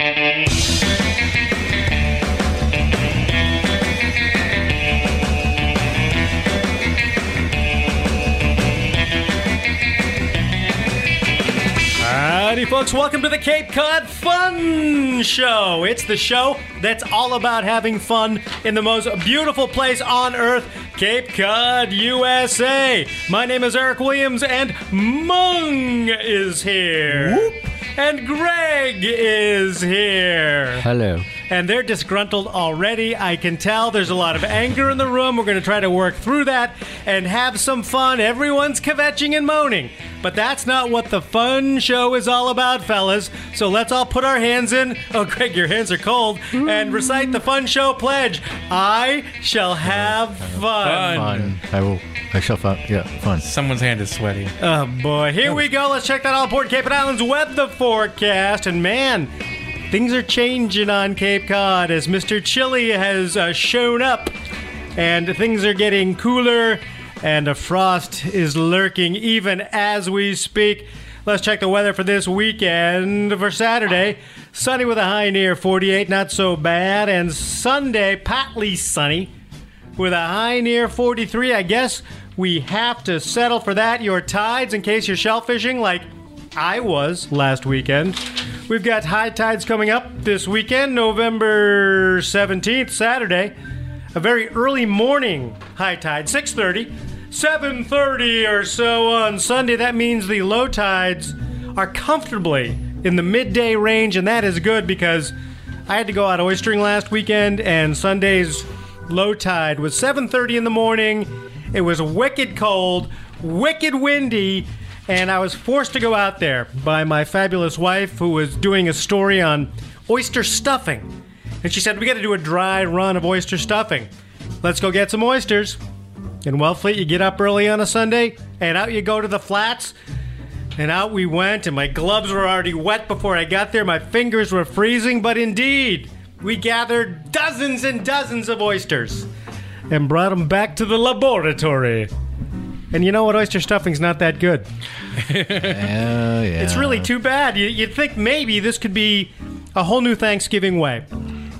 Howdy, folks. Welcome to the Cape Cod Fun Show. It's the show that's all about having fun in the most beautiful place on earth, Cape Cod, USA. My name is Eric Williams, and Mung is here. And Greg is here. Hello. And they're disgruntled already. I can tell there's a lot of anger in the room. We're going to try to work through that and have some fun. Everyone's kvetching and moaning. But that's not what the fun show is all about, fellas. So let's all put our hands in. Oh, Greg, your hands are cold. And recite the fun show pledge I shall have fun. Fun. I will. I shall fun. Yeah, fun. Someone's hand is sweaty. Oh, boy. Here we go. Let's check that all aboard Cape Islands weather forecast. And man, things are changing on Cape Cod as Mr. Chili has uh, shown up. And things are getting cooler, and a frost is lurking even as we speak. Let's check the weather for this weekend for Saturday. Sunny with a high near 48, not so bad. And Sunday, partly sunny with a high near 43. I guess we have to settle for that. Your tides, in case you're shellfishing, like I was last weekend. We've got high tides coming up this weekend, November 17th, Saturday. A very early morning high tide, 6:30, 7:30 or so on Sunday. That means the low tides are comfortably in the midday range, and that is good because I had to go out oystering last weekend, and Sunday's low tide was 7:30 in the morning. It was wicked cold, wicked windy, and I was forced to go out there by my fabulous wife who was doing a story on oyster stuffing. And she said, "We got to do a dry run of oyster stuffing. Let's go get some oysters." In Wellfleet, you get up early on a Sunday, and out you go to the flats. And out we went, and my gloves were already wet before I got there. My fingers were freezing, but indeed, we gathered dozens and dozens of oysters and brought them back to the laboratory. And you know what? Oyster stuffing's not that good. Yeah. It's really too bad. You, you'd think maybe this could be a whole new Thanksgiving way.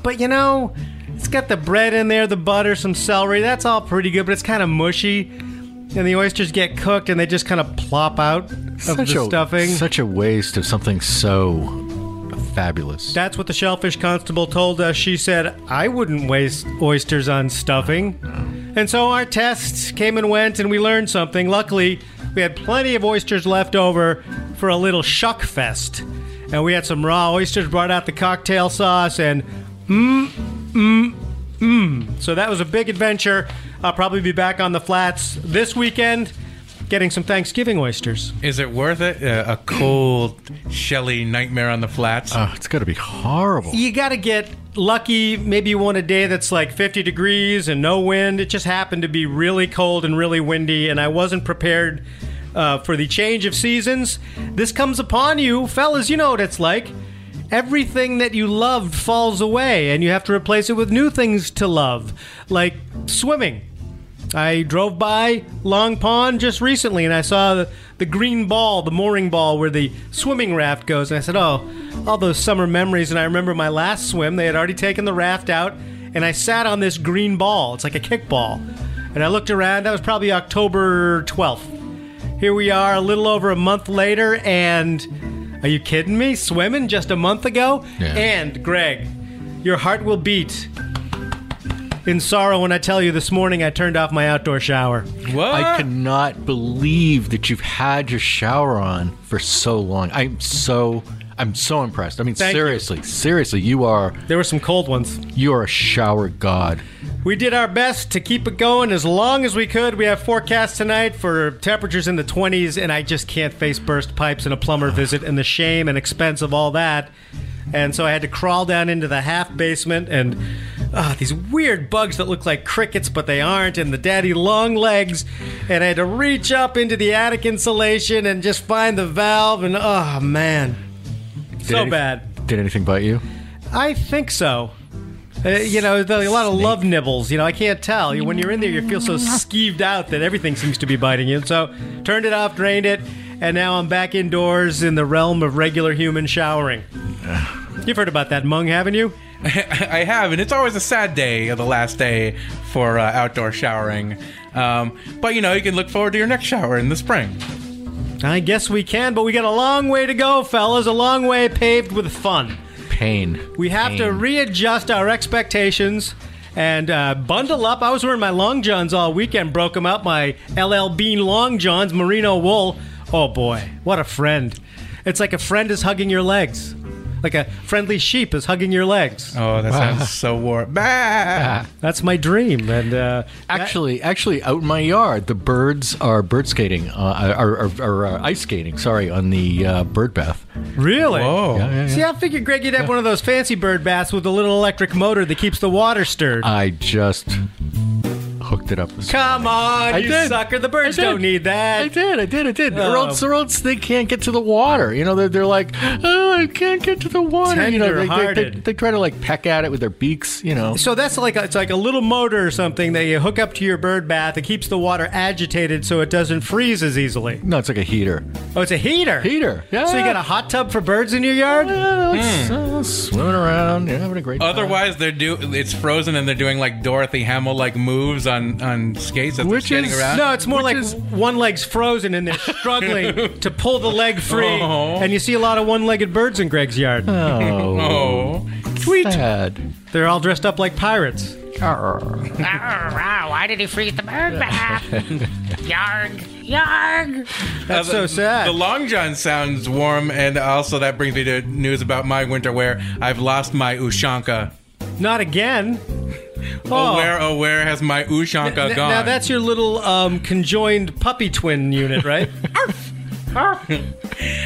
But you know, it's got the bread in there, the butter, some celery. That's all pretty good, but it's kind of mushy. And the oysters get cooked and they just kind of plop out of such the a, stuffing. Such a waste of something so fabulous. That's what the shellfish constable told us. She said, I wouldn't waste oysters on stuffing. And so our tests came and went, and we learned something. Luckily, we had plenty of oysters left over for a little shuck fest. And we had some raw oysters, brought out the cocktail sauce, and mmm, mmm, mmm. So that was a big adventure. I'll probably be back on the flats this weekend getting some Thanksgiving oysters. Is it worth it? Uh, a cold, shelly nightmare on the flats? oh, it's got to be horrible. you got to get lucky. Maybe you want a day that's like 50 degrees and no wind. It just happened to be really cold and really windy, and I wasn't prepared uh, for the change of seasons. This comes upon you, fellas. You know what it's like. Everything that you loved falls away, and you have to replace it with new things to love, like swimming. I drove by Long Pond just recently and I saw the, the green ball, the mooring ball where the swimming raft goes. And I said, Oh, all those summer memories. And I remember my last swim, they had already taken the raft out, and I sat on this green ball. It's like a kickball. And I looked around, that was probably October 12th. Here we are a little over a month later, and are you kidding me? Swimming just a month ago? Yeah. And, Greg, your heart will beat in sorrow when I tell you this morning I turned off my outdoor shower. what? I cannot believe that you've had your shower on for so long. I'm so I'm so impressed. I mean, Thank you. seriously, seriously, you are There were some cold ones. you are a shower god. We did our best to keep it going as long as we could. We have forecasts tonight for temperatures in the 20s, and I just can't face burst pipes and a plumber visit and the shame and expense of all that. and so I had to crawl down into the half basement and. Ah, these weird bugs that look like crickets, but they aren't, and the daddy long legs. And I had to reach up into the attic insulation and just find the valve. And oh man, so any- bad. Did anything bite you? I think so. Uh, you know, the, a lot of love nibbles. You know, I can't tell. You- When you're in there, you feel so skeeved out that everything seems to be biting you. So, turned it off, drained it, and now I'm back indoors in the realm of regular human showering. You've heard about that mung, haven't you? I have, and it's always a sad day, the last day for uh, outdoor showering. Um, but you know, you can look forward to your next shower in the spring. I guess we can, but we got a long way to go, fellas. A long way paved with fun. Pain. We have to readjust our expectations and uh, bundle up. I was wearing my long johns all weekend, broke them out, my LL Bean long johns, merino wool. Oh boy, what a friend. It's like a friend is hugging your legs. Like a friendly sheep is hugging your legs. Oh, that sounds so warm. Bah! That's my dream. And uh, Actually, actually, out in my yard, the birds are bird skating, uh, are, are, are uh, ice skating. Sorry, on the uh, bird bath. really? Whoa. Yeah, yeah, yeah. See, I figured, Greg, you'd have one of those fancy bird baths with a little electric motor that keeps the water stirred. I just hooked it up. This Come on, I you did. sucker. The birds I don't need that. I did, I did, I did. Or else, or else they can't get to the water. You know, they're, they're like, oh, I can't get to the water. You know, they, they, they, they try to like peck at it with their beaks. You know, So that's like a, it's like a little motor or something that you hook up to your bird bath. It keeps the water agitated so it doesn't freeze as easily. no, it's like a heater. Oh, it's a heater. Heater. Yeah. So you got a hot tub for birds in your yard? Yeah, it's, uh, swimming around, yeah, having a great time. Otherwise, they're do it's frozen and they're doing like Dorothy Hamill like moves on on skates as Which they're skating is- around. No, it's more Which like is- one leg's frozen and they're struggling to pull the leg free. Oh. And you see a lot of one-legged birds in Greg's yard. Oh, Oh, Sweet. sad. They're all dressed up like pirates. Oh, wow, why did he freeze the bird bath? yarg, yarg. That's Uh, so sad. The long john sounds warm, and also that brings me to news about my winter wear. I've lost my ushanka. Not again. Oh, where, oh, where has my ushanka N- gone? Now that's your little um, conjoined puppy twin unit, right? no, There's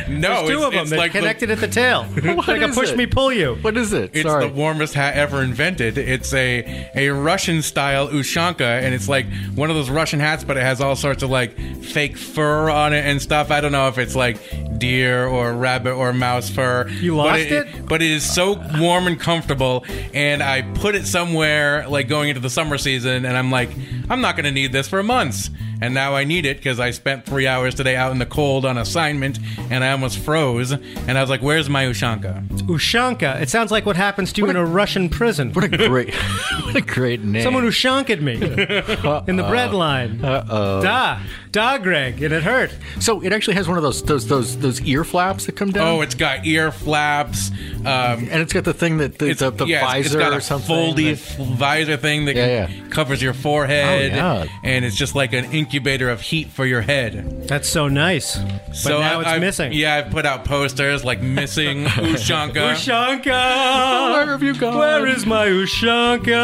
it's, two of them. it's They're the- connected at the tail. It's like a push it? me, pull you. What is it? It's Sorry. the warmest hat ever invented. It's a a Russian style ushanka, and it's like one of those Russian hats, but it has all sorts of like fake fur on it and stuff. I don't know if it's like deer or rabbit or mouse fur. You but lost it, it? But it is so warm and comfortable, and I put it somewhere like going into the summer season, and I'm like, I'm not going to need this for months. And now I need it because I spent three hours today out in the cold on assignment, and I almost froze. And I was like, "Where's my ushanka?" Ushanka. It sounds like what happens to you in a Russian prison. what a great, what a great name. Someone who shanked me in the bread line. Uh oh. Da, da, Greg, and it hurt. So it actually has one of those those those those ear flaps that come down. Oh, it's got ear flaps. Um, and it's got the thing that the, it's the, the yeah, it's- visor it's got or a something. foldy that- visor thing that Yeah, yeah. covers your forehead, Oh, yeah. and it's just like an incubator of heat for your head. That's so nice. But so now I- it's I've- missing. Yeah, I've put out posters like missing Ushanka. Ushanka! Where have you gone? Where is my Ushanka?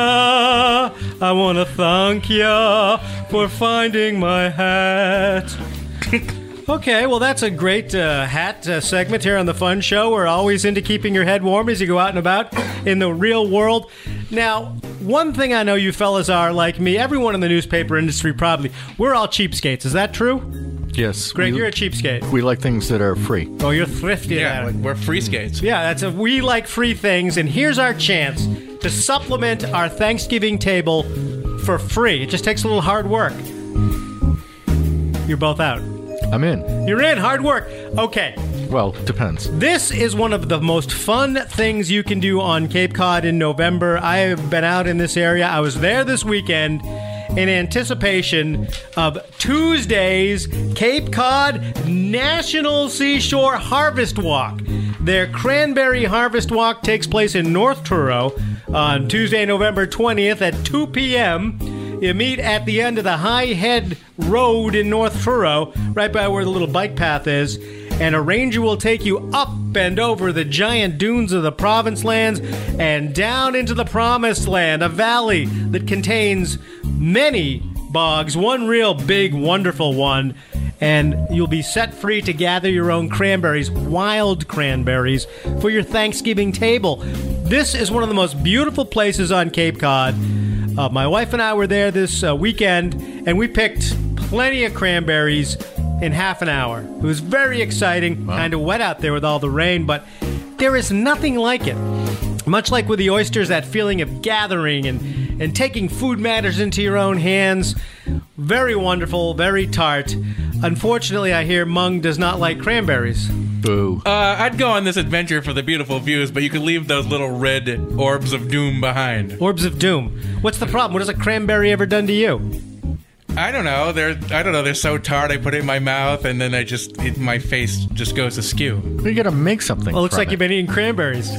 I want to thank ya for finding my hat. Okay, well, that's a great uh, hat uh, segment here on the Fun Show. We're always into keeping your head warm as you go out and about in the real world. Now, one thing I know you fellas are like me, everyone in the newspaper industry probably, we're all cheapskates. Is that true? yes, Greg, we, you're a cheapskate. we like things that are free. Oh, you're thrifty. yeah, like we're free skates. Yeah, that's a we like free things, and here's our chance to supplement our Thanksgiving table for free. It just takes a little hard work. You're both out. I'm in. You're in hard work. Okay. Well, depends. This is one of the most fun things you can do on Cape Cod in November. I have been out in this area. I was there this weekend in anticipation of Tuesday's Cape Cod National Seashore Harvest Walk. Their Cranberry Harvest Walk takes place in North Truro on Tuesday, November 20th at 2 p.m. You meet at the end of the High Head Road in North Truro, right by where the little bike path is, and a ranger will take you up and over the giant dunes of the province lands and down into the promised land, a valley that contains many bogs, one real big, wonderful one, and you'll be set free to gather your own cranberries, wild cranberries, for your Thanksgiving table. This is one of the most beautiful places on Cape Cod. Uh, my wife and I were there this uh, weekend, and we picked plenty of cranberries in half an hour. It was very exciting, kind of wet out there with all the rain, but there is nothing like it. Much like with the oysters, that feeling of gathering and, and taking food matters into your own hands. Very wonderful, very tart. Unfortunately, I hear Mung does not like cranberries. Boo. Uh, I'd go on this adventure for the beautiful views, but you could leave those little red orbs of doom behind. Orbs of Doom. What's the problem? What has a cranberry ever done to you? I don't know. They're I don't know. They're so tart. I put it in my mouth, and then I just it, my face just goes askew. We gotta make something. Well, it looks from like it. you've been eating cranberries.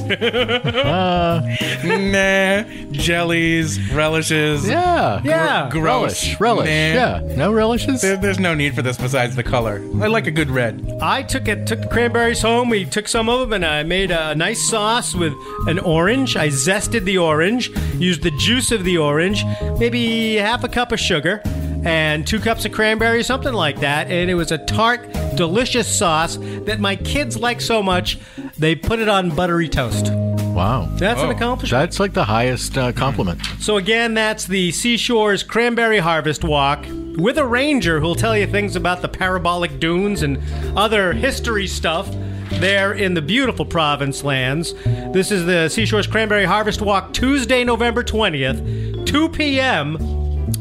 Uh, nah, jellies, relishes. Yeah. Yeah. Gr- gross. Relish. Relish. Nah. Yeah. No relishes? There, there's no need for this besides the color. I like a good red. I took it, took the cranberries home. We took some of them, and I made a nice sauce with an orange. I zested the orange, used the juice of the orange, maybe half a cup of sugar, and two cups of cranberry, something like that. And it was a tart, delicious sauce that my kids like so much. They put it on buttery toast. Wow. That's an Oh. accomplishment. That's like the highest uh, compliment. So again, that's the Seashore's Cranberry Harvest Walk with a ranger who'll tell you things about the parabolic dunes and other history stuff there in the beautiful province lands. This is the Seashore's Cranberry Harvest Walk Tuesday, November 20th, 2 p.m.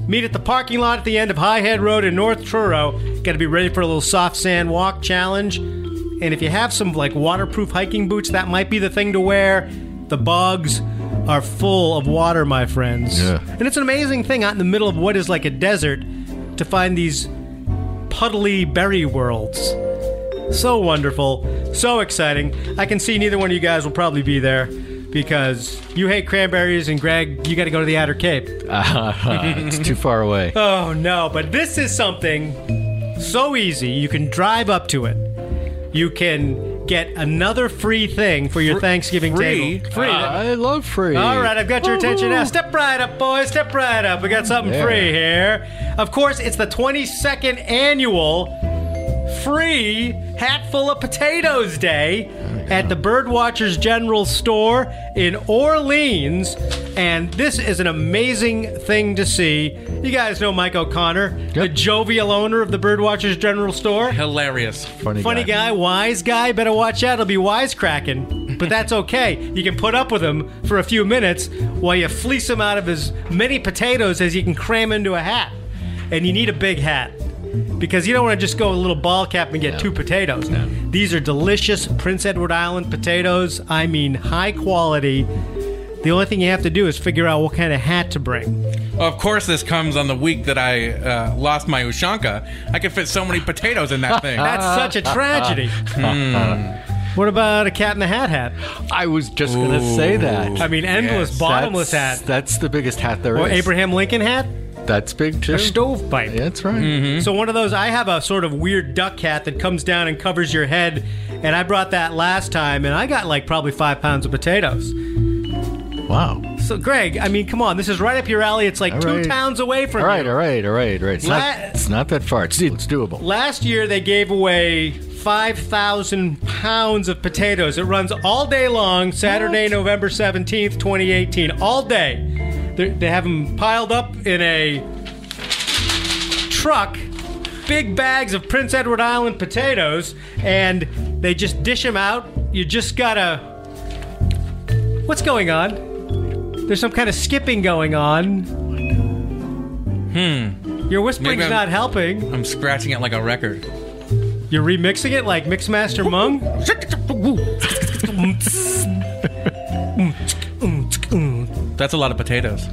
Meet at the parking lot at the end of High Head Road in North Truro. Got to be ready for a little soft sand walk challenge. And if you have some like waterproof hiking boots, that might be the thing to wear. The bogs are full of water, my friends. Yeah. And it's an amazing thing out in the middle of what is like a desert to find these puddly berry worlds. So wonderful, so exciting. I can see neither one of you guys will probably be there because you hate cranberries and Greg, you got to go to the Outer Cape. it's too far away. Oh no, but this is something so easy. You can drive up to it. You can get another free thing for your Thanksgiving free? table. Free. Uh, I love free. All right, I've got your attention now. Step right up, boys. Step right up. We got something Yeah. free here. Of course, it's the 22nd annual free Hatful of Potatoes Day at the Birdwatchers General Store in Orleans. And this is an amazing thing to see. You guys know Mike O'Connor, the jovial owner of the Birdwatchers General Store. Hilarious. Funny, Funny guy, wise guy. Better watch out. He'll be wisecracking. But that's okay. You can put up with him for a few minutes while you fleece him out of as many potatoes as you can cram into a hat. And you need a big hat because you don't want to just go a little ball cap and get two potatoes. These are delicious Prince Edward Island potatoes. I mean, high quality. The only thing you have to do is figure out what kind of hat to bring. Of course, this comes on the week that I uh, lost my Ushanka. I could fit so many potatoes in that thing. That's such a tragedy. Hmm. what about a cat in the hat hat? I was just going to say that. I mean, endless, Yes, bottomless that's, hat. That's the biggest hat there is. Or Abraham Lincoln hat? That's big too. A stovepipe. Yeah, that's right. Mm-hmm. So one of those, I have a sort of weird duck hat that comes down and covers your head, and I brought that last time, and I got like probably five pounds of potatoes. Wow. So Greg, I mean, come on, this is right up your alley. It's like All two right. towns away from All right, you. all right, all right, all right. It's, La- not, it's not that far. It's, it's doable. Last year they gave away 5,000 pounds of potatoes. It runs all day long, Saturday, November 17th, 2018. All day. They're, they have them piled up in a truck, big bags of Prince Edward Island potatoes, and they just dish them out. You just gotta. What's going on? There's some kind of skipping going on. Hmm. Your whispering's not helping. I'm scratching it like a record. You're remixing it like Mixmaster Mung? That's a lot of potatoes.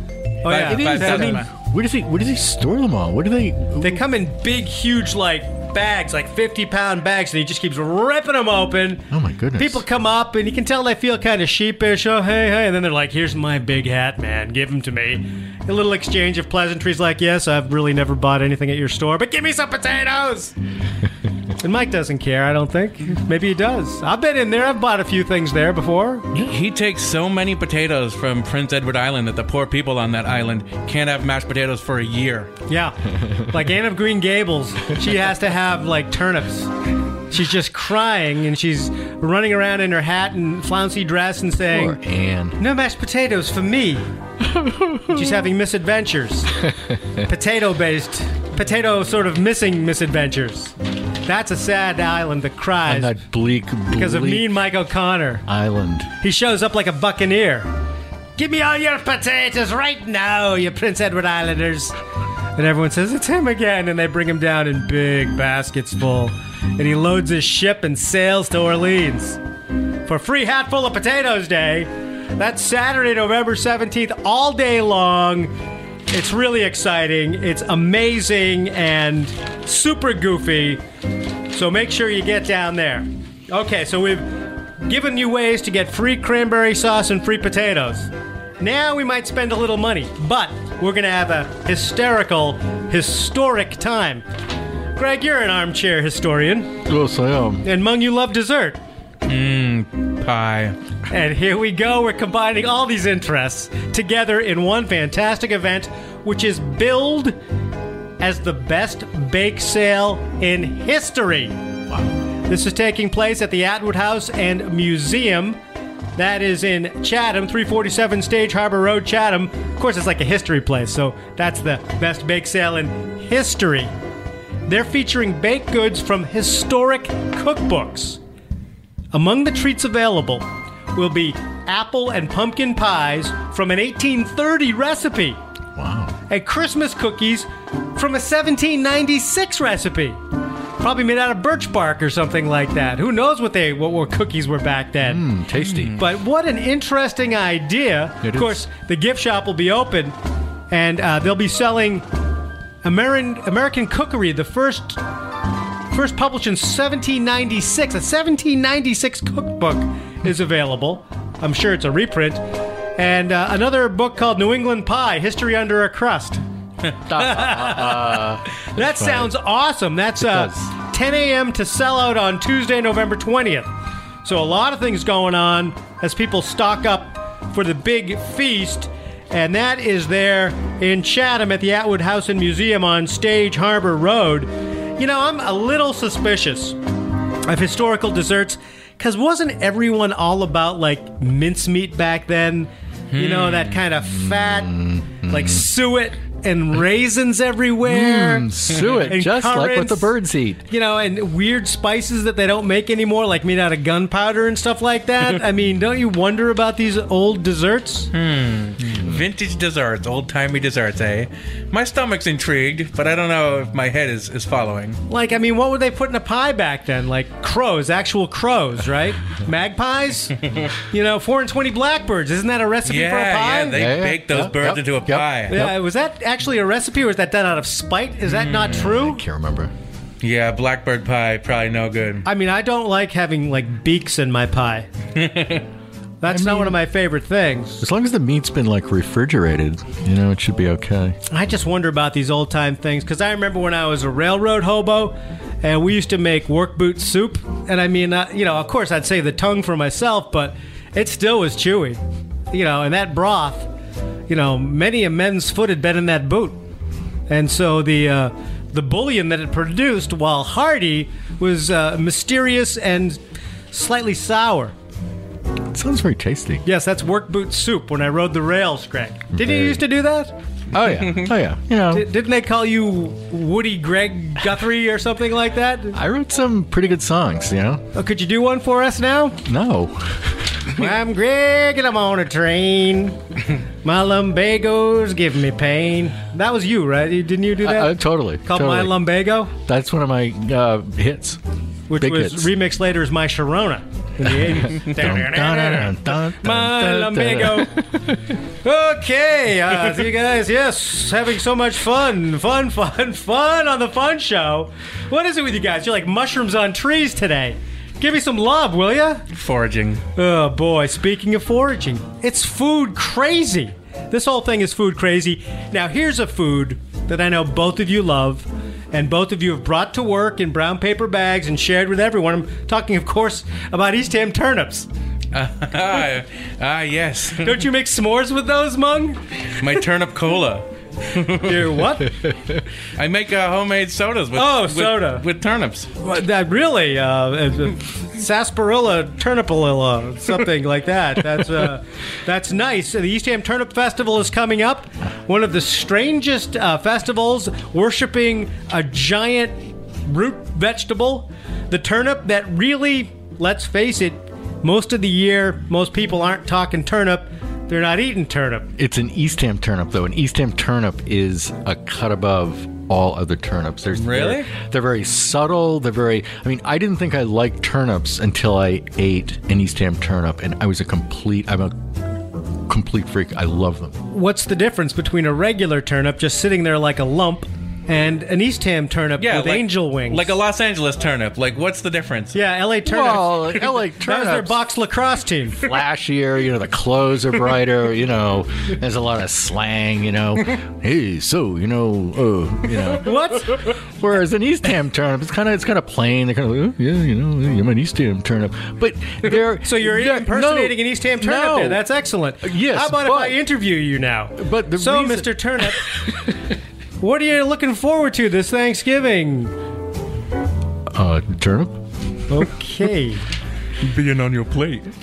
Oh yeah, Five- five I mean, Where does he? Where does he store them all? Where do they? they come in big, huge, like bags, like 50 pound bags, and he just keeps ripping them open. Oh my goodness. People come up, and you can tell they feel kind of sheepish. Oh, hey, hey. And then they're like, here's my big hat, man. Give him to me. A little exchange of pleasantries like, yes, I've really never bought anything at your store, but give me some potatoes. And Mike doesn't care, I don't think. Maybe he does. I've been in there. I've bought a few things there before. He takes so many potatoes from Prince Edward Island that the poor people on that island can't have mashed potatoes for a year. Yeah. Like Anne of Green Gables, she has to have like turnips. She's just crying and she's running around in her hat and flouncy dress and saying, Poor Anne. No mashed potatoes for me. She's having misadventures. potato based, potato sort of missing misadventures. That's a sad island that On cries that bleak, because of bleak mean Mike O'Connor. island. He shows up like a buccaneer. Give me all your potatoes right now, you Prince Edward Islanders. And everyone says, It's him again. And they bring him down in big baskets full. And he loads his ship and sails to Orleans. For Free Hatful of Potatoes Day. That's Saturday, November 17th, all day long. It's really exciting. It's amazing and super goofy. So make sure you get down there. Okay, so we've given you ways to get free cranberry sauce and free potatoes. Now we might spend a little money, but we're going to have a hysterical, historic time. Greg, you're an armchair historian, Yes, I am. and Mung, you love dessert. Mmm, pie. And here we go. We're combining all these interests together in one fantastic event, which is billed as the best bake sale in history. This is taking place at the Atwood House and Museum. That is in Chatham, 347 Stage Harbor Road, Chatham. Of course, it's like a history place, so that's the best bake sale in history. They're featuring baked goods from historic cookbooks. Among the treats available will be apple and pumpkin pies from an 1830 recipe Wow. And Christmas cookies from a 1796 recipe. Probably made out of birch bark or something like that. Who knows what they what, what cookies were back then? Mm, tasty. But what an interesting idea. It of is. course, the gift shop will be open and uh, they'll be selling American American Cookery, the first first published in 1796. A 1796 cookbook is available. I'm sure it's a reprint. And uh, another book called New England Pie: History Under a Crust. that sounds awesome. That's uh, 10 a.m. to sell out on Tuesday, November 20th. So a lot of things going on as people stock up for the big feast. And that is there in Chatham at the Atwood House and Museum on Stage Harbor Road. You know, I'm a little suspicious of historical desserts because wasn't everyone all about like mincemeat back then? You know, that hmm. kind of fat, hmm. like suet and raisins everywhere. Mm, suet, just like what the birds eat. You know, and weird spices that they don't make anymore, like made out of gunpowder and stuff like that. I mean, don't you wonder about these old desserts? Hmm. Vintage desserts, old timey desserts, eh? My stomach's intrigued, but I don't know if my head is, is following. Like, I mean, what would they put in a pie back then? Like crows, actual crows, right? Magpies? You know, four and twenty blackbirds. Isn't that a recipe Yeah, for a pie? yeah, they Yeah, yeah. baked those Yep, birds yep, into a yep. pie. Yeah, was that actually a recipe or was that done out of spite? Is that not true? I Can't remember. Yeah, blackbird pie, probably no good. I mean, I don't like having like beaks in my pie. That's not one of my favorite things. As long as the meat's been like refrigerated, you know, it should be okay. I just wonder about these old time things because I remember when I was a railroad hobo and we used to make work boot soup. And I mean, uh, you know, of course I'd save the tongue for myself, but it still was chewy. You know, and that broth, you know, many a men's foot had been in that boot. And so the uh, the bouillon that it produced, while hearty, was uh, mysterious and slightly sour. It sounds very tasty. Yes, that's work boot soup when I rode the rails, Greg. Didn't you used to do that? Oh yeah. Oh yeah. You know, Di- Didn't they call you Woody Greg Guthrie or something like that? I wrote some pretty good songs. You know. Oh, could you do one for us now? No. I'm Greg and I'm on a train. My lumbago's giving me pain. That was you, right? You- Didn't you do that? Uh, totally. Called totally. My Lumbago, That's one of my uh, hits. which Big was hits. remixed later as My Sharona in the 80s. Dun, dun, dun, dun, dun, My dun, dun. okay, uh, you guys, yes, having so much fun, fun, fun, fun on the fun show. What is it with you guys? You're like mushrooms on trees today. Give me some love, will ya? Foraging. Oh boy, speaking of foraging, it's food crazy. This whole thing is food crazy. Now, here's a food that I know both of you love, and both of you have brought to work in brown paper bags and shared with everyone. I'm talking, of course, about Eastham turnips. ah, ah, yes. Don't you make s'mores with those, Mung? My turnip cola. You what? I make uh, homemade sodas with Oh, with- soda. with turnips. What, that really uh, uh, sarsaparilla turnipalilla something like that that's uh, that's nice the eastham turnip festival is coming up one of the strangest uh, festivals worshiping a giant root vegetable the turnip that really let's face it most of the year most people aren't talking turnip they're not eating turnip It's an Eastham turnip, though. An Eastham turnip is a cut above all other turnips. There's Really? They're, they're very subtle. They're very. I mean, I didn't think I liked turnips until I ate an Eastham turnip, and I was a complete. I'm a complete freak. I love them. what's the difference between a regular turnip just sitting there like a lump and an eastham turnip Yeah, with like, angel wings like a Los Angeles turnip. Like, what's the difference? Yeah, LA Turnips. Well, LA that was their turnips. box lacrosse team. flashier, you know, the clothes are brighter, you know, there's a lot of slang, you know. Hey, so, you know, uh, you know. what? Whereas an Eastham turnip, it's kind of it's kind of plain. They're kind of, oh, yeah, you know, I'm an Eastham turnip. But they're So you're they're- impersonating no, an Eastham turnip no. there. That's excellent. yes, How about if I interview you now? But the so, reason- Mr. Turnip, what are you looking forward to this Thanksgiving? uh, turnip. Okay. Being on your plate.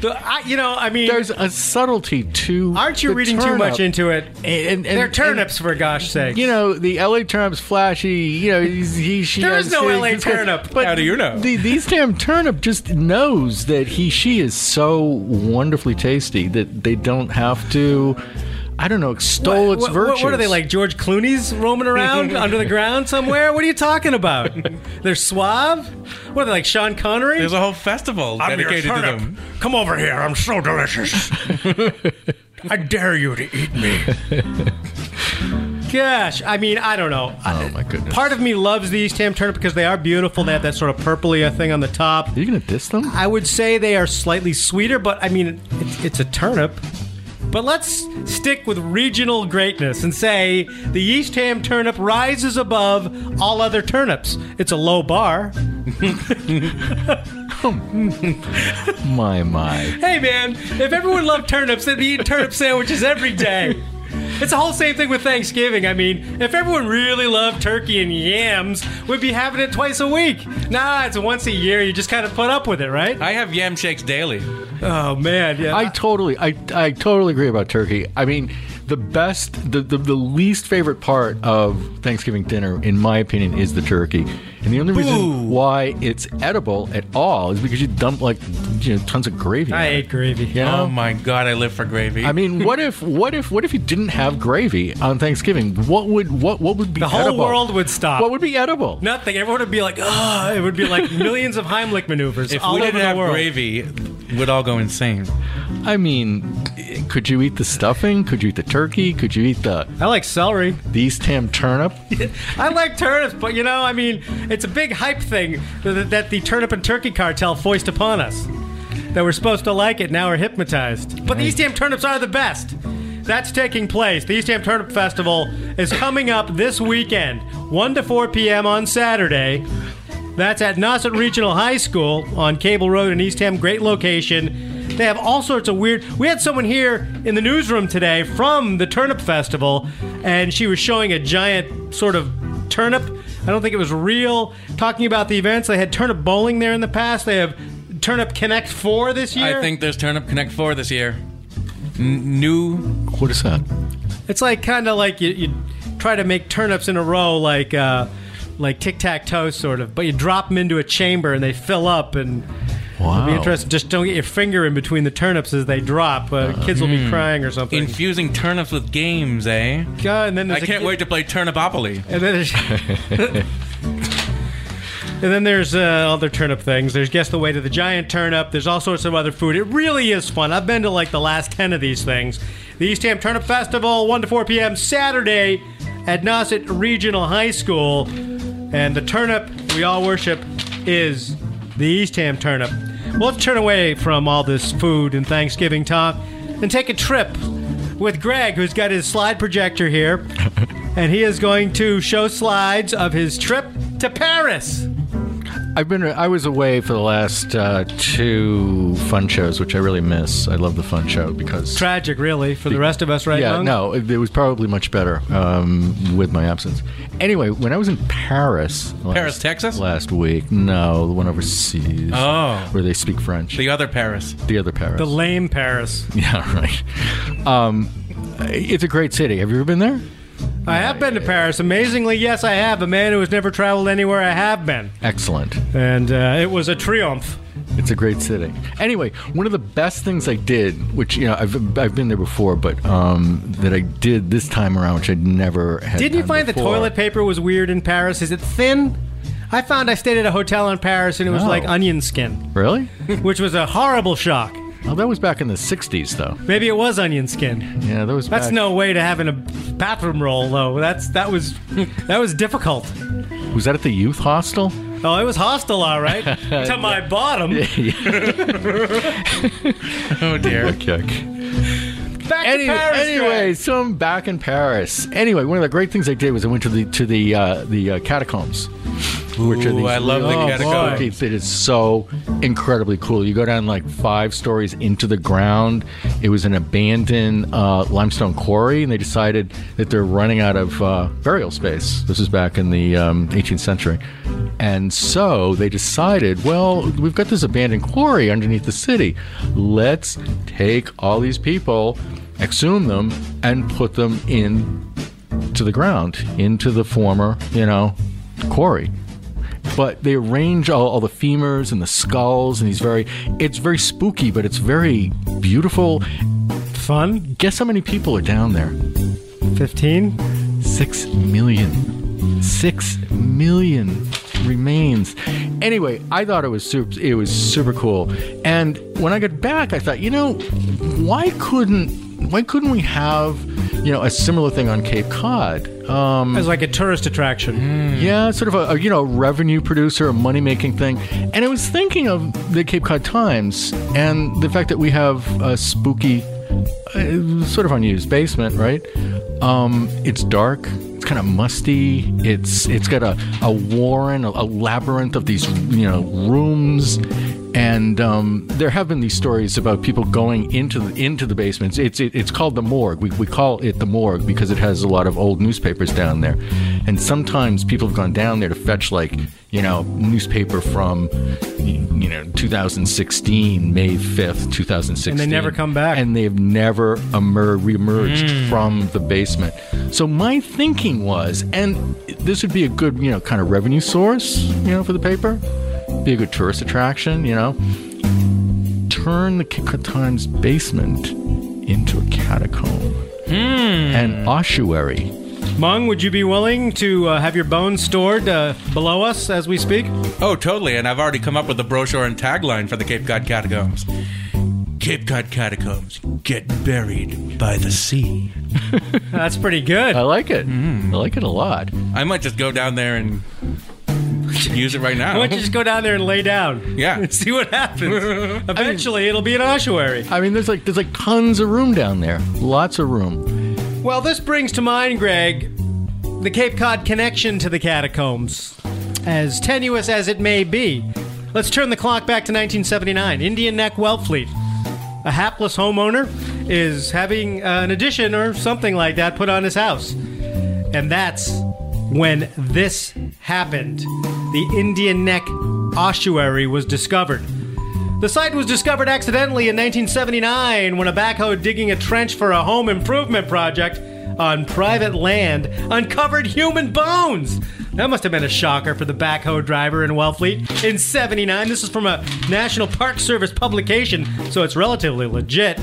The- I, you know, I mean, There's a subtlety to. aren't you the reading too turnip. much into it? And, and, and- They're turnips, for gosh sake. You know the LA turnip's flashy. You know he's, he she. There has no things, LA he's turnip. But How do you know? The, the Eastham turnip just knows that he she is so wonderfully tasty that they don't have to. I don't know, extol its what, virtues. what are they like? George Clooney's roaming around under the ground somewhere? What are you talking about? They're suave. What are they like? Sean Connery? There's a whole festival dedicated to them. Come over here. I'm so delicious. I dare you to eat me. Gosh, I mean, I don't know. Oh my goodness! Part of me loves the Eastham turnip because they are beautiful. They have that sort of purpley thing on the top. Are you gonna diss them? I would say they are slightly sweeter, but I mean, it's, it's a turnip. But let's stick with regional greatness and say the Eastham turnip rises above all other turnips. It's a low bar. My my. Hey man, if everyone loved turnips, they'd be eating turnip sandwiches every day. It's the whole same thing with Thanksgiving. I mean, if everyone really loved turkey and yams, we'd be having it twice a week. Nah, it's once a year. You just kind of put up with it, right? I have yam shakes daily. Oh man, yeah. I totally, I, I totally agree about turkey. I mean, the best, the, the, the least favorite part of Thanksgiving dinner, in my opinion, is the turkey. And the only reason why it's edible at all is because you dump like you know, tons of gravy. I on ate gravy. You know? Oh my god, I live for gravy. I mean, what if, what if, what if you didn't have gravy on Thanksgiving? What would, what, what would be The whole edible? world would stop. What would be edible? Nothing. Everyone would be like, oh, it would be like millions of Heimlich maneuvers if all we didn't the have world. gravy, we'd all go insane. I mean, could you eat the stuffing? Could you eat the turkey? Could you eat the, I like celery. the Eastham turnip? I like turnips, but you know, I mean, it's a big hype thing that, that the turnip and turkey cartel foist upon us. That we're supposed to like it, now we're hypnotized. But the Eastham turnips are the best. That's taking place. The Eastham Turnip Festival is coming up this weekend, 1 to 4 p.m. on Saturday. That's at Nauset Regional High School on Cable Road in Eastham. Great location. They have all sorts of weird. We had someone here in the newsroom today from the Turnip Festival, and she was showing a giant sort of turnip. I don't think it was real. Talking about the events, they had turnip bowling there in the past. They have Turnip Connect 4 this year. I think there's Turnip Connect 4 this year. N- new. What is that? It's like kind of like you, you try to make turnips in a row, like uh, like tic tac toe, sort of. But you drop them into a chamber and they fill up. And Wow. It'd be interesting. Just don't get your finger in between the turnips as they drop. Uh, kids will be crying or something. Infusing turnips with games, eh? God, and then I can't kid- wait to play Turnipopoly. And then there's. And then there's uh, other turnip things. There's Guess the Way to the Giant Turnip. There's all sorts of other food. It really is fun. I've been to like the last 10 of these things. The Eastham Turnip Festival, 1 to 4 p.m. Saturday at Nauset Regional High School. And the turnip we all worship is the Eastham turnip. Well, turn away from all this food and Thanksgiving talk and take a trip with Greg, who's got his slide projector here. and he is going to show slides of his trip to Paris. I've been. I was away for the last uh, two fun shows, which I really miss. I love the fun show because Tragic, really, for the rest of us, right? yeah, Mung? no, it, it was probably much better um, with my absence. Anyway, when I was in Paris, last, Paris, Texas? last week, no, the one overseas, Oh. where they speak French, The other Paris. the other Paris, The lame Paris. yeah, right. Um, it's a great city. Have you ever been there? I have been to Paris. Amazingly, yes, I have. A man who has never traveled anywhere, I have been. Excellent. And uh, it was a triumph. It's a great city. Anyway, one of the best things I did, which you know I've I've been there before, but um, that I did this time around, which I'd never had. Didn't you find the toilet paper was weird in Paris? Is it thin? I found I stayed at a hotel in Paris and it was No. like onion skin, Really? which was a horrible shock. Well, that was back in the '60s, though. Maybe it was onion skin. Yeah, that was. That's back- no way to have in a bathroom roll, though. That's that was that was difficult. Was that at the youth hostel? Oh, it was hostile, all right. to my bottom. Oh dear. Kick. Back Any, to Paris. anyway, Greg. so I'm back in Paris. Anyway, one of the great things I did was I went to the to the uh, the uh, catacombs. Which are Ooh, these I love the really catacombs. spooky- It is so incredibly cool. You go down like five stories into the ground. It was an abandoned uh, limestone quarry, and they decided that they're running out of uh, burial space. This is back in the um, 18th century. And so they decided, well, we've got this abandoned quarry underneath the city. Let's take all these people, exhume them, and put them in to the ground, into the former, you know, quarry but they arrange all, all the femurs and the skulls and he's very it's very spooky but it's very beautiful Fun. guess how many people are down there 15. 6 million. 6 million remains anyway i thought it was super it was super cool and when i got back i thought you know why couldn't why couldn't we have you know a similar thing on cape cod um As like a tourist attraction. yeah, sort of a, a you know revenue producer, a money making thing. And I was thinking of the Cape Cod Times and the fact that we have a spooky, uh, sort of unused basement, right? Um, it's dark. It's kind of musty. It's it's got a, a warren, a, a labyrinth of these you know rooms, and um, there have been these stories about people going into the into the basements. It's it, it's called the morgue. We, we call it the morgue because it has a lot of old newspapers down there, and sometimes people have gone down there to fetch like you know newspaper from you know 2016 May 5th 2016 And they never come back. and they've never emer- reemerged from the basement. So my thinking was, and this would be a good, you know, kind of revenue source, you know, for the paper, be a good tourist attraction, you know, turn the Cape Cod Times basement into a catacomb, an ossuary. Mung, would you be willing to uh, have your bones stored uh, below us as we speak? Oh, totally. And I've already come up with a brochure and tagline for the Cape Cod Catacombs. Cape Cod Catacombs get buried by the sea. That's pretty good. I like it. Mm. I like it a lot. I might just go down there and use it right now. Why don't you just go down there and lay down? Yeah. And see what happens. Eventually, it'll be an ossuary. I mean, there's like there's like tons of room down there, lots of room. Well, this brings to mind, Greg, the Cape Cod connection to the catacombs. As tenuous as it may be, let's turn the clock back to 1979. Indian Neck Wellfleet. A hapless homeowner is having uh, an addition or something like that put on his house. And that's when this happened. The Indian Neck ossuary was discovered. The site was discovered accidentally in 1979 when a backhoe digging a trench for a home improvement project on private land uncovered human bones. That must have been a shocker for the backhoe driver in Wellfleet in 79. This is from a National Park Service publication, so it's relatively legit.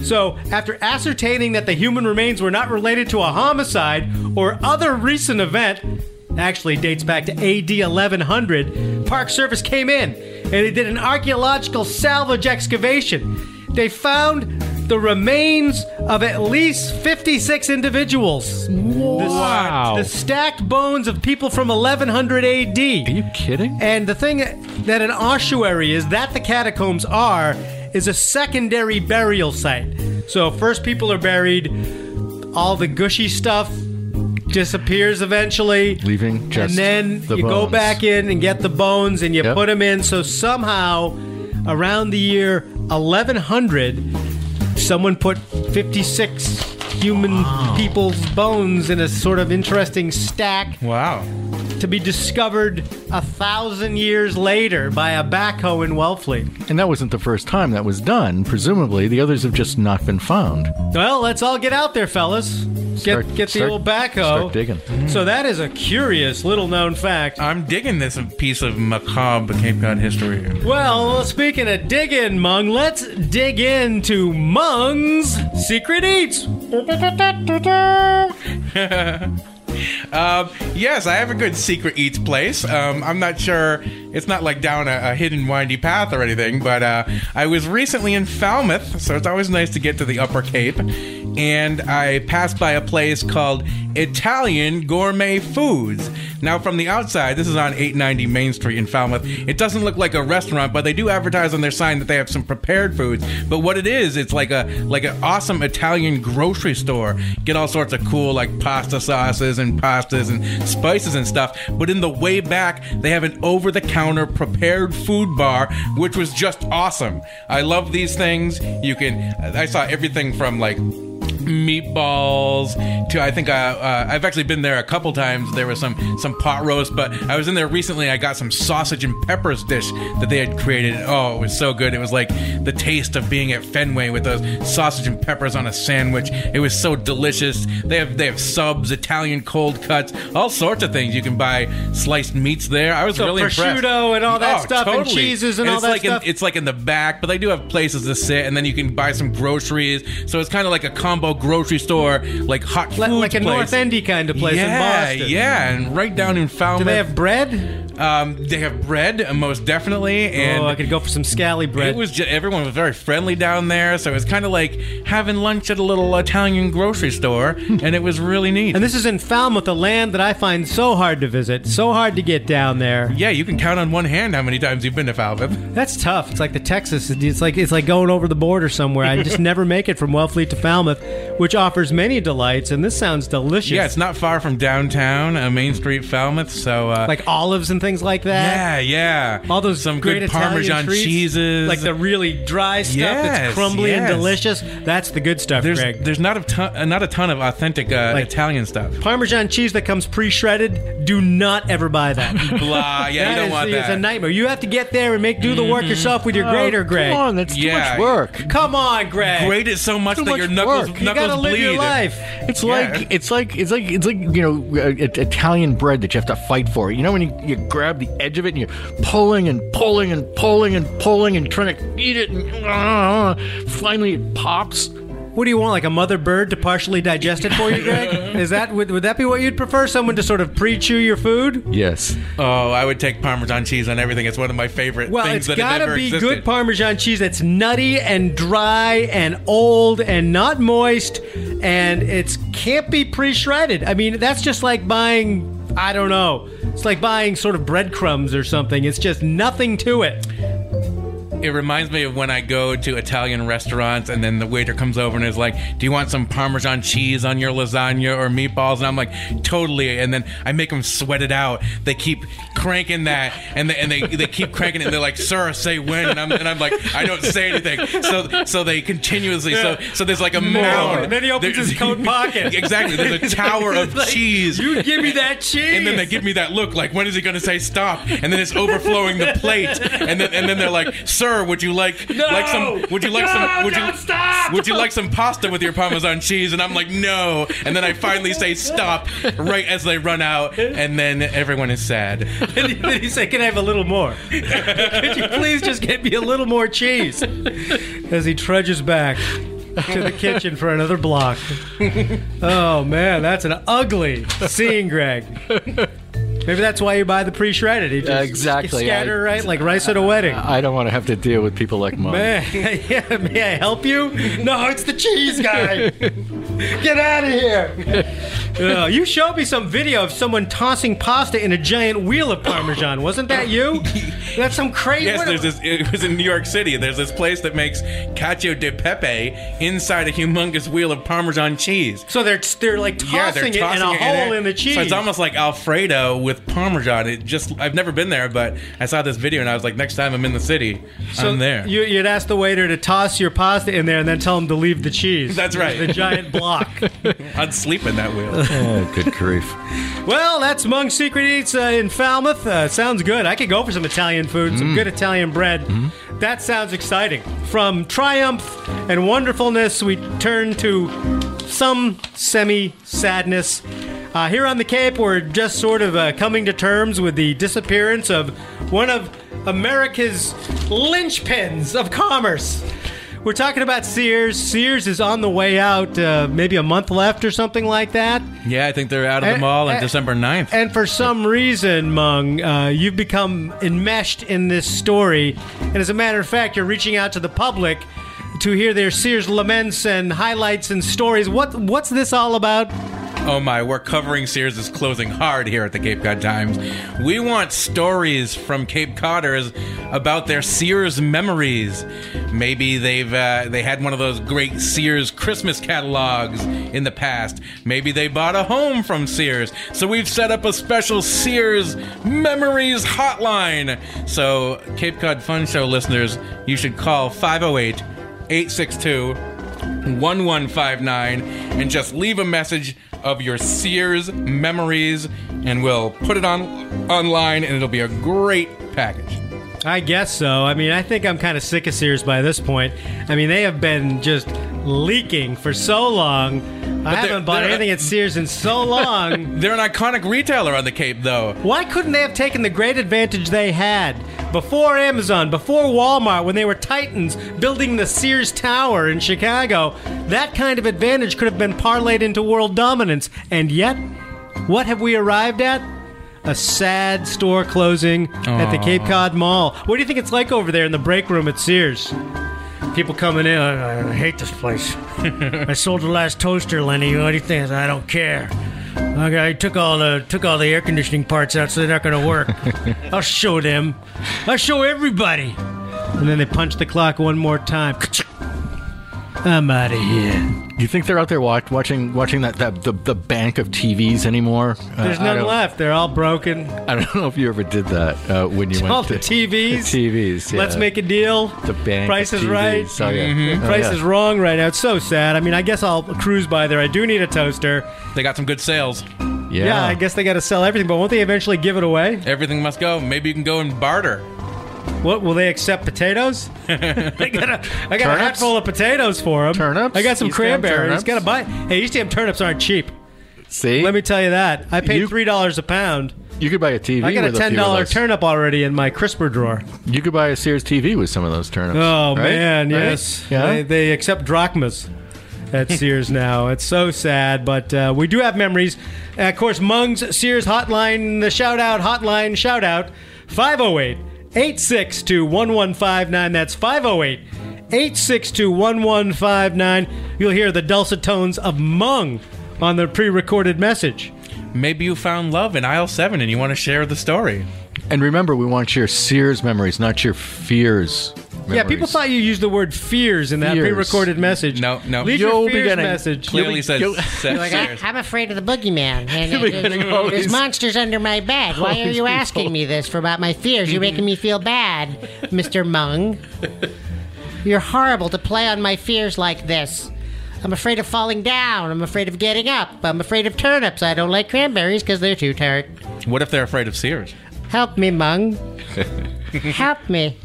So, after ascertaining that the human remains were not related to a homicide or other recent event, actually dates back to AD 1100, Park Service came in and they did an archaeological salvage excavation. They found the remains of at least 56 individuals. Wow. The, the stacked bones of people from 1100 AD. Are you kidding? And the thing that an ossuary is, that the catacombs are, is a secondary burial site. So first people are buried, all the gushy stuff disappears eventually. Leaving just and then the you go back in and get the bones and you Yep. put them in. So somehow, around the year 1100, someone put 56 human people's bones in a sort of interesting stack Wow. to be discovered a thousand years later by a backhoe in Wellfleet. And that wasn't the first time that was done. Presumably, the others have just not been found. Well, let's all get out there, fellas. Get Start- get the start- old backhoe. start digging. So that is a curious little known fact. I'm digging this piece of macabre Cape Cod history. Well, speaking of digging, Mung, let's dig into Mung's secret eats. Um, yes, I have a good secret eats place. Um, I'm not sure. It's not like down a, a hidden windy path or anything, but uh, I was recently in Falmouth, so it's always nice to get to the Upper Cape. And I passed by a place called Italian Gourmet Foods. Now, from the outside, this is on 890 Main Street in Falmouth. It doesn't look like a restaurant, but they do advertise on their sign that they have some prepared foods. But what it is, it's like a like an awesome Italian grocery store. Get all sorts of cool like pasta sauces and pastas and spices and stuff. But in the way back, they have an over-the-counter prepared food bar, which was just awesome. I love these things. You can. I saw everything from like meatballs to I think uh, uh, I've actually been there a couple times. There was some some pot roast, but I was in there recently. I got some sausage and peppers dish that they had created. Oh, it was so good. It was like the taste of being at Fenway with those sausage and peppers on a sandwich. It was so delicious. They have they have subs, Italian cold cuts, all sorts of things. You can buy sliced meats there. I was So really impressed. prosciutto and all that Oh, stuff and cheeses and all that like in- stuff. it's like in the back, but they do have places to sit, and then you can buy some groceries. So it's kind of like a combo grocery store, like hot food like a North Endy kind of place yeah, in Boston. Yeah, and right down in Falmouth. Do they have bread? Um, they have bread, uh, most definitely, and oh, I could go for some scali bread. it was just, everyone was very friendly down there, so it was kind of like having lunch at a little Italian grocery store, and it was really neat. and this is in Falmouth, a land that I find so hard to visit, so hard to get down there. yeah, you can count on one hand how many times you've been to Falmouth. That's tough. It's like the Texas. It's like it's like going over the border somewhere. I just never make it from Wellfleet to Falmouth, which offers many delights. And this sounds delicious. Yeah, it's not far from downtown, uh, Main Street, Falmouth. So, uh, like olives and things like that. yeah, yeah, All those some great good Italian Parmesan treats, cheeses, like the really dry stuff Yes, that's crumbly and delicious. That's the good stuff, There's Greg. there's not a ton, uh, not a ton of authentic uh, Like- Italian stuff. Parmesan cheese that comes pre-shredded. Do not ever buy that. Blah, yeah, you don't is- want is that. a nightmare. You have to get there and make do the work yourself with your grater, Greg. Oh, Come on, that's too Yeah. much work. Come on, Greg. Grate it so much Too that much your knuckles, work. You knuckles gotta live bleed. your life. It's Yeah. like it's like it's like it's like you know uh, Italian bread that you have to fight for. You know when you, you grab the edge of it and you're pulling and pulling and pulling and pulling and trying to eat it, and uh, finally it pops. What do you want, like a mother bird to partially digest it for you, Greg? Is that would, would that be what you'd prefer? Someone to sort of pre-chew your food? Yes. Oh, I would take Parmesan cheese on everything. It's one of my favorite Well, things it's that have gotta ever be existed. good Parmesan cheese that's nutty and dry and old and not moist, and it's can't be pre-shredded. I mean, that's just like buying. I don't know. It's like buying sort of breadcrumbs or something. It's just nothing to it. It reminds me of when I go to Italian restaurants and then the waiter comes over and is like, "Do you want some Parmesan cheese on your lasagna or meatballs?" And I'm like, "Totally." And then I make them sweat it out. They keep cranking that, and they and they, they keep cranking it. And they're like, "Sir, say when?" And I'm and I'm like, "I don't say anything." So so they continuously so so there's like a mound. And then he opens There's- his coat pocket. exactly. There's a tower of like, cheese. You give me that cheese. And then they give me that look, like when is he going to say stop? And then it's overflowing the plate, and then and then they're like, "Sir, would you like like some? Would you like some? Would you stop! would you like some pasta with your Parmesan cheese?" And I'm like, "No." And then I finally say stop right as they run out, and then everyone is sad. And then he said, "Can I have a little more? Could you please just get me a little more cheese?" As he trudges back to the kitchen for another block. Oh man, that's an ugly scene, Greg. Maybe that's why you buy the pre-shredded. You just exactly. scatter I- right like rice at a wedding. I don't want to have to deal with people like. Man, yeah, may I help you? No, it's the cheese guy. Get out of here! Uh, you showed me some video of someone tossing pasta in a giant wheel of Parmesan. Wasn't that you? That's some crazy. Yes, there's this. It was in New York City. There's this place that makes cacio de pepe inside a humongous wheel of Parmesan cheese. So they're they're like tossing, yeah, they're it in a it hole there. in the cheese. So it's almost like Alfredo with Parmesan. It just I've never been there, but I saw this video and I was like, next time I'm in the city, So I'm there. You, you'd ask the waiter to toss your pasta in there and then tell him to leave the cheese. That's right. The giant block. I'd sleep in that wheel. Oh, good grief. well, that's Mung's Secret Eats uh, in Falmouth. Uh, sounds good. I could go for some Italian food, Mm. some good Italian bread. That sounds exciting. From triumph and wonderfulness, we turn to some semi sadness. Uh, here on the Cape, we're just sort of uh, coming to terms with the disappearance of one of America's linchpins of commerce. We're talking about Sears. Sears is on the way out, uh, maybe a month left or something like that. Yeah, I think they're out of the mall on December 9th. And for some reason, Mung, uh, you've become enmeshed in this story. And as a matter of fact, you're reaching out to the public to hear their Sears laments and highlights and stories. What What's this all about? Oh my, we're covering Sears' closing hard here at the Cape Cod Times. We want stories from Cape Codders about their Sears memories. Maybe they've uh, they had one of those great Sears Christmas catalogs in the past. Maybe they bought a home from Sears. So we've set up a special Sears Memories hotline. So Cape Cod Fun Show listeners, you should call 508 862 1159 and just leave a message of your Sears memories and we'll put it on online and it'll be a great package. I guess so. I mean, I think I'm kind of sick of Sears by this point. I mean, they have been just leaking for so long. I haven't bought anything at Sears in so long. They're an iconic retailer on the Cape though. Why couldn't they have taken the great advantage they had before Amazon, before Walmart, when they were titans building the Sears Tower in Chicago? That kind of advantage could have been parlayed into world dominance. And yet, what have we arrived at? A sad store closing at the Cape Cod Mall. What do you think it's like over there in the break room at Sears? People coming in, I, I hate this place. I sold the last toaster, Lenny. What do you think? I don't care. Okay, I took all the took all the air conditioning parts out, so they're not going to work. I'll show them. I'll show everybody. And then they punch the clock one more time. I'm out of here. Do you think they're out there watch, watching watching that, that the, the bank of TVs anymore? Uh, There's I none left. They're all broken. I don't know if you ever did that uh, when you went All to the TVs. TVs. Let's make a deal. the bank. Price of is right. Oh, yeah. Oh, Price yeah. is wrong right now. It's so sad. I mean, I guess I'll cruise by there. I do need a toaster. They got some good sales. Yeah. Yeah, I guess they got to sell everything, but won't they eventually give it away? Everything must go. Maybe you can go and barter. What will they accept potatoes? they got a, I got a hat full of potatoes for them. Turnips? I got some Eastham cranberries. turnips? Got to buy. Hey, Eastham turnips aren't cheap. See, Let me tell you that. I paid You- three dollars a pound. you could buy a TV. I got a with ten few of dollar those. turnip already in my crisper drawer. You could buy a Sears TV with some of those turnips. Oh right? man, Right? yes. Yeah. They, they accept drachmas at Sears now. It's so sad, but uh, we do have memories. Of course, Mung's Sears hotline, the shout out hotline, shout out 508 862 1159. That's 508 862 1159. You'll hear the dulcet tones of Mung on the pre recorded message. Maybe you found love in aisle 7 and you want to share the story. And remember, we want your Sears memories, not your fears. Yeah, people thought you used the word fears in that Fears. pre-recorded mm. message. No, no. Leave You'll your be fears getting- message. Clearly says you- set Like, I, Sears. I'm afraid of the boogeyman. And You'll be there's- getting all there's these- monsters under my bed. Why are these you people. asking me this for about my fears? You're making me feel bad, Mr. Mung. You're horrible to play on my fears like this. I'm afraid of falling down. I'm afraid of getting up. I'm afraid of turnips. I don't like cranberries because they're too tart. What if they're afraid of Sears? Help me, Mung. Help me.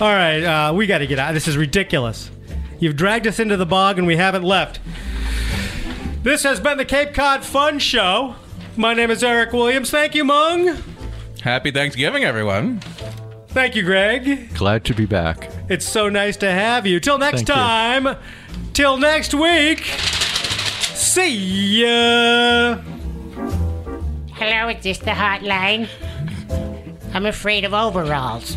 All right, uh, we got to get out. This is ridiculous. You've dragged us into the bog and we haven't left. This has been the Cape Cod Fun Show. My name is Eric Williams. Thank you, Mung. Happy Thanksgiving, everyone. Thank you, Greg. Glad to be back. It's so nice to have you. Till next Thank you. time. Till next week. See ya. Hello, is this the hotline? I'm afraid of overalls.